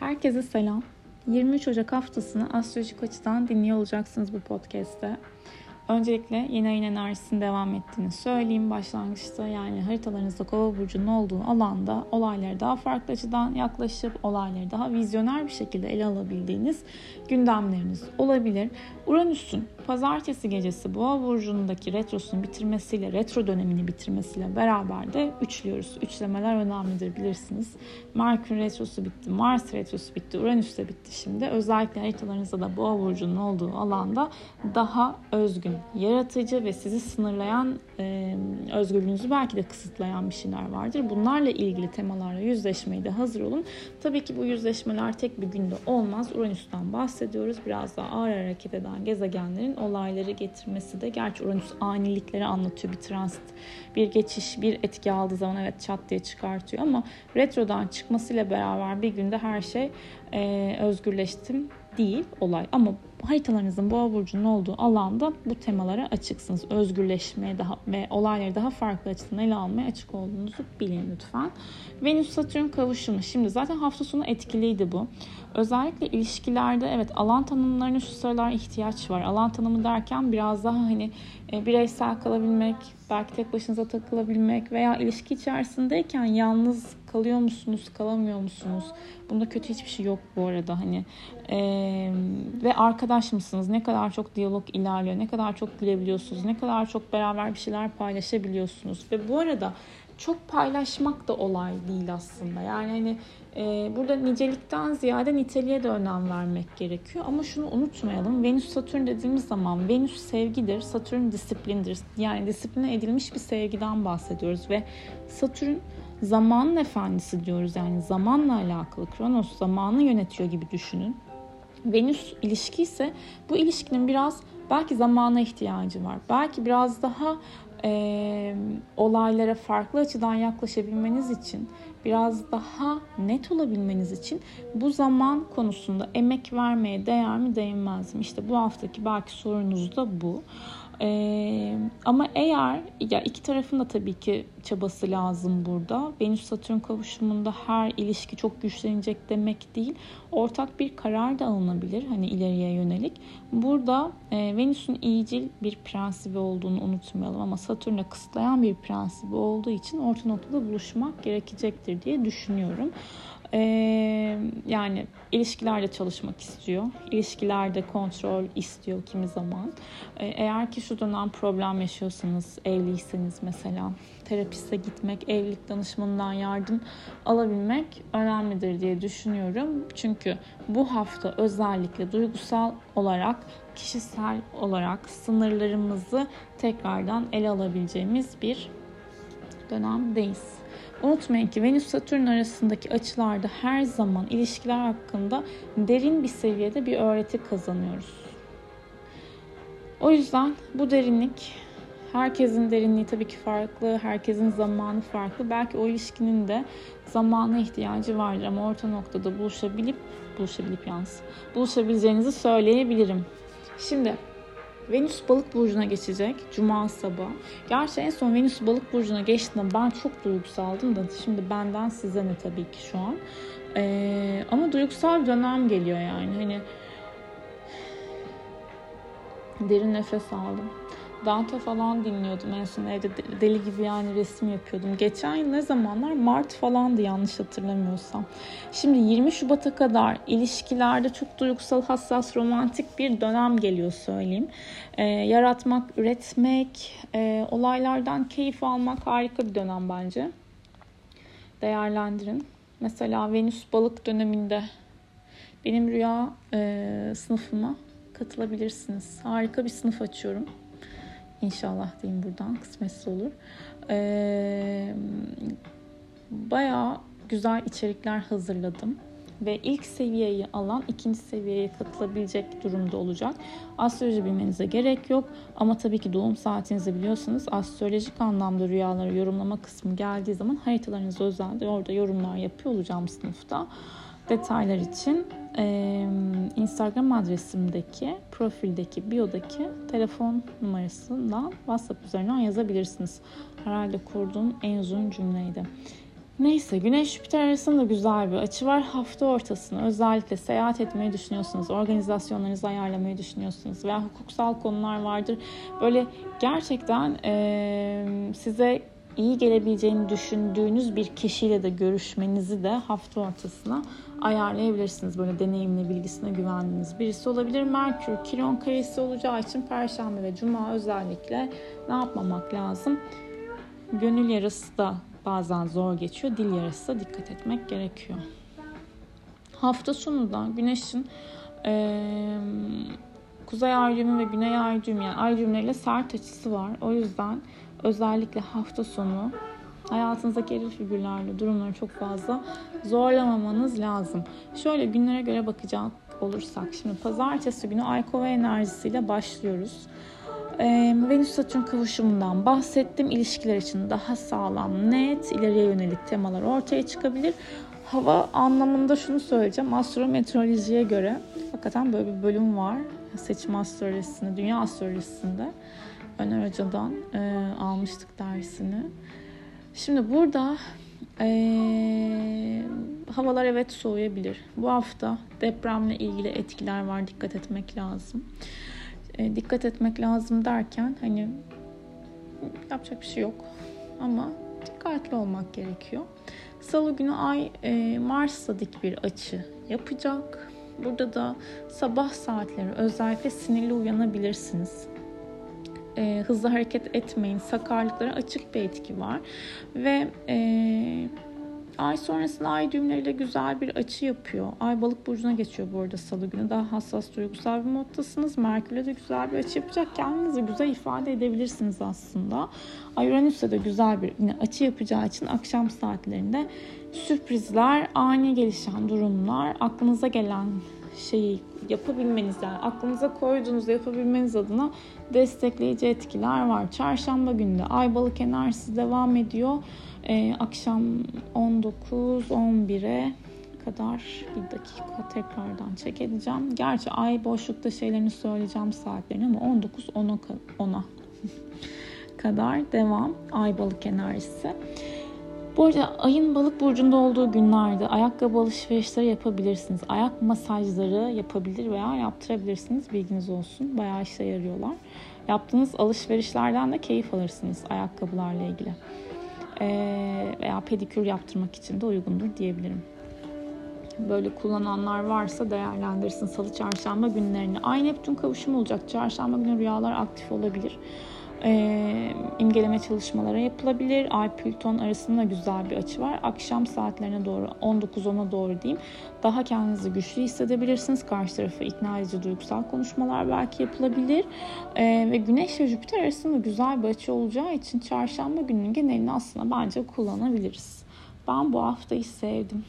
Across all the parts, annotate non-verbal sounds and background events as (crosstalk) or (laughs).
Herkese selam. 23 Ocak haftasını astrolojik açıdan dinliyor olacaksınız bu podcast'te. Öncelikle yeni ayın enerjisinin devam ettiğini söyleyeyim. Başlangıçta yani haritalarınızda kova burcunun olduğu alanda olayları daha farklı açıdan yaklaşıp olayları daha vizyoner bir şekilde ele alabildiğiniz gündemleriniz olabilir. Uranüs'ün pazartesi gecesi boğa burcundaki retrosunun bitirmesiyle, retro dönemini bitirmesiyle beraber de üçlüyoruz. Üçlemeler önemlidir bilirsiniz. Merkür retrosu bitti, Mars retrosu bitti, Uranüs de bitti şimdi. Özellikle haritalarınızda da boğa burcunun olduğu alanda daha özgün, yaratıcı ve sizi sınırlayan, e, özgürlüğünüzü belki de kısıtlayan bir şeyler vardır. Bunlarla ilgili temalarla yüzleşmeye de hazır olun. Tabii ki bu yüzleşmeler tek bir günde olmaz. Uranüs'ten bahsediyoruz. Biraz daha ağır hareket eden gezegenlerin olayları getirmesi de gerçi Uranüs anilikleri anlatıyor. Bir transit, bir geçiş, bir etki aldığı zaman evet çat diye çıkartıyor ama retrodan çıkmasıyla beraber bir günde her şey e, özgürleştim değil olay. Ama haritalarınızın boğa burcunun olduğu alanda bu temalara açıksınız. Özgürleşmeye daha ve olayları daha farklı açıdan ele almaya açık olduğunuzu bilin lütfen. Venüs Satürn kavuşumu. Şimdi zaten hafta sonu etkiliydi bu. Özellikle ilişkilerde evet alan tanımlarına şu sıralar ihtiyaç var. Alan tanımı derken biraz daha hani e, bireysel kalabilmek, belki tek başınıza takılabilmek veya ilişki içerisindeyken yalnız kalıyor musunuz, kalamıyor musunuz? Bunda kötü hiçbir şey yok bu arada hani e, ve arkadaş mısınız? Ne kadar çok diyalog ilerliyor, ne kadar çok gülebiliyorsunuz, ne kadar çok beraber bir şeyler paylaşabiliyorsunuz ve bu arada çok paylaşmak da olay değil aslında. Yani hani e, burada nicelikten ziyade niteliğe de önem vermek gerekiyor. Ama şunu unutmayalım. Venüs Satürn dediğimiz zaman Venüs sevgidir, Satürn disiplindir. Yani disipline edilmiş bir sevgiden bahsediyoruz ve Satürn zamanın efendisi diyoruz. Yani zamanla alakalı. Kronos zamanı yönetiyor gibi düşünün. Venüs ilişki ise bu ilişkinin biraz belki zamana ihtiyacı var. Belki biraz daha e, olaylara farklı açıdan yaklaşabilmeniz için, biraz daha net olabilmeniz için bu zaman konusunda emek vermeye değer mi değmez mi? İşte bu haftaki belki sorunuz da bu. Ee, ama eğer ya iki tarafın da tabii ki çabası lazım burada. Venüs Satürn kavuşumunda her ilişki çok güçlenecek demek değil. Ortak bir karar da alınabilir hani ileriye yönelik. Burada e, Venüs'ün iyicil bir prensibi olduğunu unutmayalım ama Satürn'e kısıtlayan bir prensibi olduğu için orta noktada buluşmak gerekecektir diye düşünüyorum. Ee, yani ilişkilerde çalışmak istiyor. İlişkilerde kontrol istiyor kimi zaman. Ee, eğer ki şu dönem problem yaşıyorsanız, evliyseniz mesela terapiste gitmek, evlilik danışmanından yardım alabilmek önemlidir diye düşünüyorum. Çünkü bu hafta özellikle duygusal olarak, kişisel olarak sınırlarımızı tekrardan ele alabileceğimiz bir dönemdeyiz. Unutmayın ki Venüs Satürn arasındaki açılarda her zaman ilişkiler hakkında derin bir seviyede bir öğreti kazanıyoruz. O yüzden bu derinlik herkesin derinliği tabii ki farklı, herkesin zamanı farklı. Belki o ilişkinin de zamana ihtiyacı vardır ama orta noktada buluşabilip buluşabilip yalnız buluşabileceğinizi söyleyebilirim. Şimdi Venüs balık burcuna geçecek Cuma sabahı. Gerçi en son Venüs balık burcuna geçtiğinde ben çok duygusaldım da şimdi benden size ne tabii ki şu an. Ee, ama duygusal bir dönem geliyor yani. Hani derin nefes aldım. Dante falan dinliyordum en son evde deli gibi yani resim yapıyordum. Geçen yıl ne zamanlar Mart falandı yanlış hatırlamıyorsam. Şimdi 20 Şubat'a kadar ilişkilerde çok duygusal, hassas, romantik bir dönem geliyor söyleyeyim. Ee, yaratmak, üretmek, e, olaylardan keyif almak harika bir dönem bence. Değerlendirin. Mesela Venüs balık döneminde benim rüya e, sınıfıma katılabilirsiniz. Harika bir sınıf açıyorum. İnşallah diyeyim buradan kısmetsiz olur. Ee, bayağı güzel içerikler hazırladım ve ilk seviyeyi alan ikinci seviyeye katılabilecek durumda olacak. Astroloji bilmenize gerek yok ama tabii ki doğum saatinizi biliyorsanız astrolojik anlamda rüyaları yorumlama kısmı geldiği zaman haritalarınız özelde orada yorumlar yapıyor olacağım sınıfta. Detaylar için e, Instagram adresimdeki, profildeki, biodaki telefon numarasından WhatsApp üzerinden yazabilirsiniz. Herhalde kurduğum en uzun cümleydi. Neyse Güneş Jüpiter arasında güzel bir açı var. Hafta ortasını özellikle seyahat etmeyi düşünüyorsunuz, organizasyonlarınızı ayarlamayı düşünüyorsunuz veya hukuksal konular vardır. Böyle gerçekten e, size iyi gelebileceğini düşündüğünüz bir kişiyle de görüşmenizi de hafta ortasına ayarlayabilirsiniz. Böyle deneyimli, bilgisine güvendiğiniz birisi olabilir. Merkür, Kiron karesi olacağı için Perşembe ve Cuma özellikle ne yapmamak lazım? Gönül yarası da bazen zor geçiyor. Dil yarası da dikkat etmek gerekiyor. Hafta sonu da Güneş'in e, Kuzey ay düğümü ve Güney ay düğümü yani ay düğümleriyle sert açısı var. O yüzden özellikle hafta sonu hayatınızdaki eril figürlerle durumları çok fazla zorlamamanız lazım. Şöyle günlere göre bakacak olursak şimdi pazartesi günü Ay Kova enerjisiyle başlıyoruz. Ee, Venüs Satürn kavuşumundan bahsettim. İlişkiler için daha sağlam, net, ileriye yönelik temalar ortaya çıkabilir. Hava anlamında şunu söyleyeceğim. Astrometeorolojiye göre hakikaten böyle bir bölüm var. Seçim astrolojisinde, dünya astrolojisinde. Öner Hoca'dan e, almıştık dersini. Şimdi burada e, havalar evet soğuyabilir. Bu hafta depremle ilgili etkiler var. Dikkat etmek lazım. E, dikkat etmek lazım derken hani yapacak bir şey yok. Ama dikkatli olmak gerekiyor. Salı günü Ay e, Mars'la dik bir açı yapacak. Burada da sabah saatleri özellikle sinirli uyanabilirsiniz e, hızlı hareket etmeyin. Sakarlıklara açık bir etki var. Ve e, ay sonrasında ay düğümleriyle güzel bir açı yapıyor. Ay balık burcuna geçiyor bu arada salı günü. Daha hassas duygusal bir moddasınız. Merkür'le de güzel bir açı yapacak. Kendinizi güzel ifade edebilirsiniz aslında. Ay Uranüs'te de güzel bir yine açı yapacağı için akşam saatlerinde sürprizler, ani gelişen durumlar, aklınıza gelen şeyi yapabilmeniz yani aklınıza koyduğunuzda yapabilmeniz adına destekleyici etkiler var. Çarşamba günde ay balık enerjisi devam ediyor. Ee, akşam 19-11'e kadar bir dakika tekrardan çek edeceğim. Gerçi ay boşlukta şeylerini söyleyeceğim saatlerini ama 19 10'a 10'a kadar devam ay balık enerjisi. Bu arada ayın balık burcunda olduğu günlerde ayakkabı alışverişleri yapabilirsiniz. Ayak masajları yapabilir veya yaptırabilirsiniz. Bilginiz olsun. Bayağı işe yarıyorlar. Yaptığınız alışverişlerden de keyif alırsınız ayakkabılarla ilgili. Ee, veya pedikür yaptırmak için de uygundur diyebilirim. Böyle kullananlar varsa değerlendirsin salı çarşamba günlerini. Ay Neptün kavuşumu olacak. Çarşamba günü rüyalar aktif olabilir e, imgeleme çalışmaları yapılabilir. Ay Plüton arasında güzel bir açı var. Akşam saatlerine doğru 19-10'a doğru diyeyim. Daha kendinizi güçlü hissedebilirsiniz. Karşı tarafı ikna edici duygusal konuşmalar belki yapılabilir. E, ve Güneş ve Jüpiter arasında güzel bir açı olacağı için çarşamba gününün genelini aslında bence kullanabiliriz. Ben bu haftayı sevdim.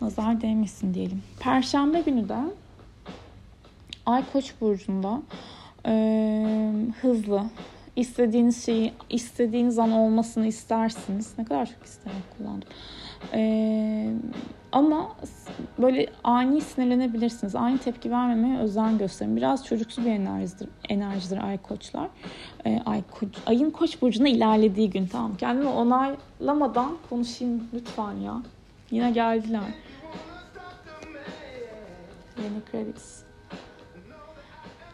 Nazar değmesin diyelim. Perşembe günü de Ay Koç burcunda ee, hızlı. İstediğiniz şeyi istediğiniz an olmasını istersiniz. Ne kadar çok isterim kullandım. Ee, ama böyle ani sinirlenebilirsiniz. Ani tepki vermemeye özen gösterin. Biraz çocuksu bir enerjidir, enerjidir ay koçlar. Ee, ay koç, ayın koç burcuna ilerlediği gün tamam. Kendimi onaylamadan konuşayım lütfen ya. Yine geldiler. Yeni credits.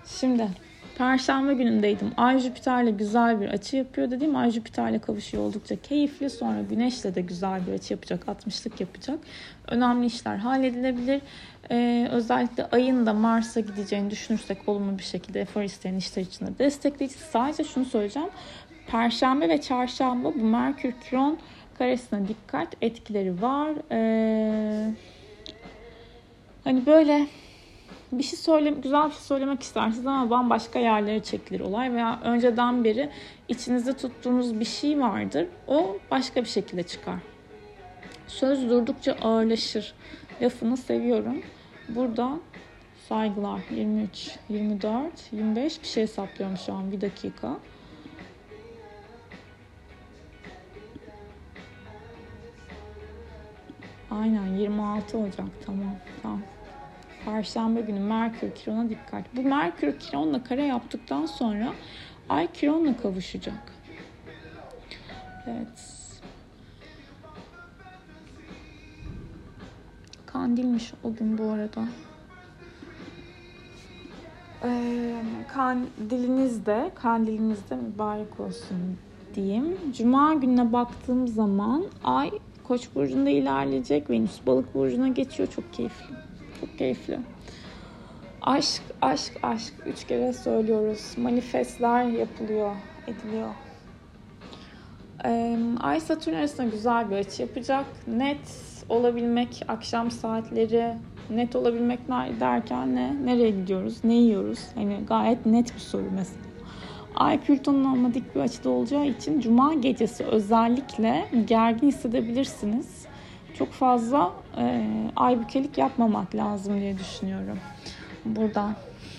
Şimdi Perşembe günündeydim. Ay Jüpiter'le güzel bir açı yapıyor dediğim Ay Jüpiter'le kavuşuyor oldukça keyifli. Sonra Güneş'le de güzel bir açı yapacak. 60'lık yapacak. Önemli işler halledilebilir. Ee, özellikle ayın da Mars'a gideceğini düşünürsek olumlu bir şekilde efor isteyen işler için de destekleyici. Sadece şunu söyleyeceğim. Perşembe ve çarşamba bu Merkür Kiron karesine dikkat etkileri var. Ee, hani böyle bir şey söyle güzel bir şey söylemek istersiniz ama bambaşka yerlere çekilir olay veya önceden beri içinizde tuttuğunuz bir şey vardır. O başka bir şekilde çıkar. Söz durdukça ağırlaşır. Lafını seviyorum. Burada saygılar 23, 24, 25 bir şey hesaplıyorum şu an bir dakika. Aynen 26 Ocak tamam tamam. Perşembe günü Merkür Kiron'a dikkat. Bu Merkür Kiron'la kare yaptıktan sonra Ay Kiron'la kavuşacak. Evet. Kandilmiş o gün bu arada. Ee, kandilinizde, kandilinizde mübarek olsun diyeyim. Cuma gününe baktığım zaman ay Koç burcunda ilerleyecek. Venüs Balık burcuna geçiyor. Çok keyifli. Çok keyifli. Aşk, aşk, aşk. Üç kere söylüyoruz. Manifestler yapılıyor, ediliyor. Ee, Ay Satürn arasında güzel bir açı yapacak. Net olabilmek, akşam saatleri net olabilmek derken ne? Nereye gidiyoruz? Ne yiyoruz? Hani gayet net bir soru mesela. Ay Plüton'un olmadık bir açıda olacağı için Cuma gecesi özellikle gergin hissedebilirsiniz. Çok fazla e, ay bükelik yapmamak lazım diye düşünüyorum. Buradan.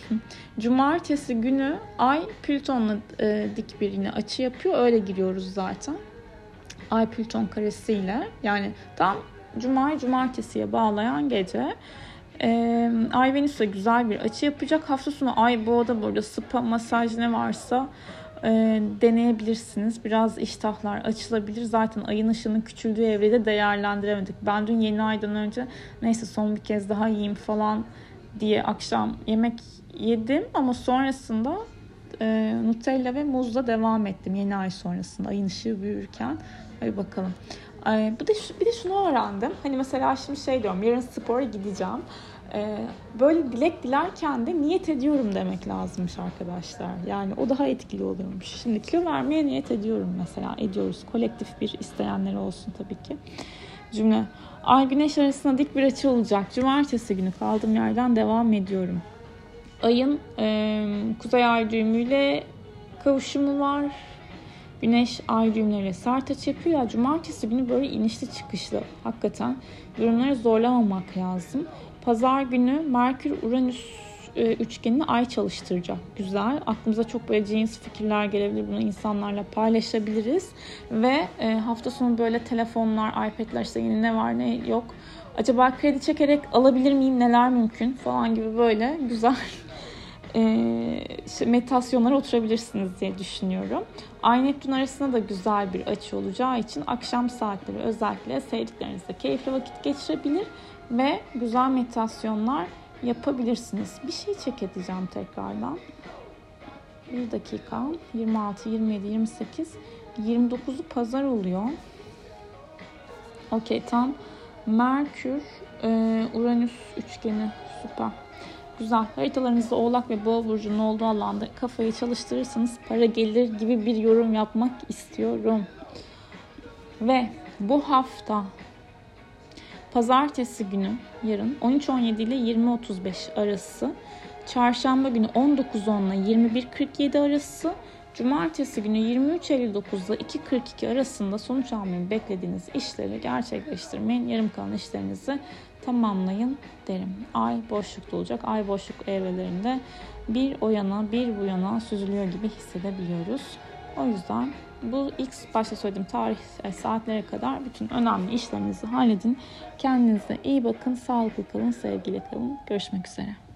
(laughs) Cumartesi günü Ay Plüton'la e, dik bir yine açı yapıyor. Öyle giriyoruz zaten. Ay Plüton karesiyle yani tam Cuma'yı Cumartesi'ye bağlayan gece ee, Ay Venüs'e güzel bir açı yapacak. Hafta sonu Ay Boğa'da burada spa, masaj ne varsa e, deneyebilirsiniz. Biraz iştahlar açılabilir. Zaten ayın ışığının küçüldüğü evrede değerlendiremedik. Ben dün yeni aydan önce neyse son bir kez daha yiyeyim falan diye akşam yemek yedim ama sonrasında e, Nutella ve muzla devam ettim yeni ay sonrasında ayın ışığı büyürken. Hadi bakalım. Ee, bir de bir de şunu öğrendim. Hani mesela şimdi şey diyorum, yarın spora gideceğim. Ee, böyle dilek dilerken de niyet ediyorum demek lazımmış arkadaşlar. Yani o daha etkili oluyormuş. Şimdi kilo vermeye niyet ediyorum mesela. Ediyoruz. Kolektif bir isteyenleri olsun tabii ki. Cümle. Ay güneş arasında dik bir açı olacak. Cumartesi günü kaldığım yerden devam ediyorum. Ayın e, kuzey ay düğümüyle kavuşumu var. Güneş ay düğümleriyle sert açı yapıyor ya cumartesi günü böyle inişli çıkışlı hakikaten durumları zorlamamak lazım. Pazar günü Merkür Uranüs e, üçgenini ay çalıştıracak. Güzel. Aklımıza çok böyle cins fikirler gelebilir. Bunu insanlarla paylaşabiliriz. Ve e, hafta sonu böyle telefonlar, iPad'ler işte yine ne var ne yok. Acaba kredi çekerek alabilir miyim? Neler mümkün? Falan gibi böyle güzel e, meditasyonlara oturabilirsiniz diye düşünüyorum. Ay Neptün arasında da güzel bir açı olacağı için akşam saatleri özellikle sevdiklerinizle keyifli vakit geçirebilir ve güzel meditasyonlar yapabilirsiniz. Bir şey çek edeceğim tekrardan. Bir dakika. 26, 27, 28, 29'u pazar oluyor. Okey tam Merkür, e, Uranüs üçgeni süper. Güzel. Haritalarınızda Oğlak ve Boğa burcunun olduğu alanda kafayı çalıştırırsanız para gelir gibi bir yorum yapmak istiyorum. Ve bu hafta pazartesi günü yarın 13.17 ile 20.35 arası çarşamba günü 19.10 ile 21.47 arası Cumartesi günü 23.59 ile 2.42 arasında sonuç almayı beklediğiniz işleri gerçekleştirmeyin. Yarım kalan işlerinizi tamamlayın derim. Ay boşlukta olacak. Ay boşluk evrelerinde bir o yana bir bu yana süzülüyor gibi hissedebiliyoruz. O yüzden bu ilk başta söylediğim tarih saatlere kadar bütün önemli işlerinizi halledin. Kendinize iyi bakın, sağlıklı kalın, sevgiyle kalın. Görüşmek üzere.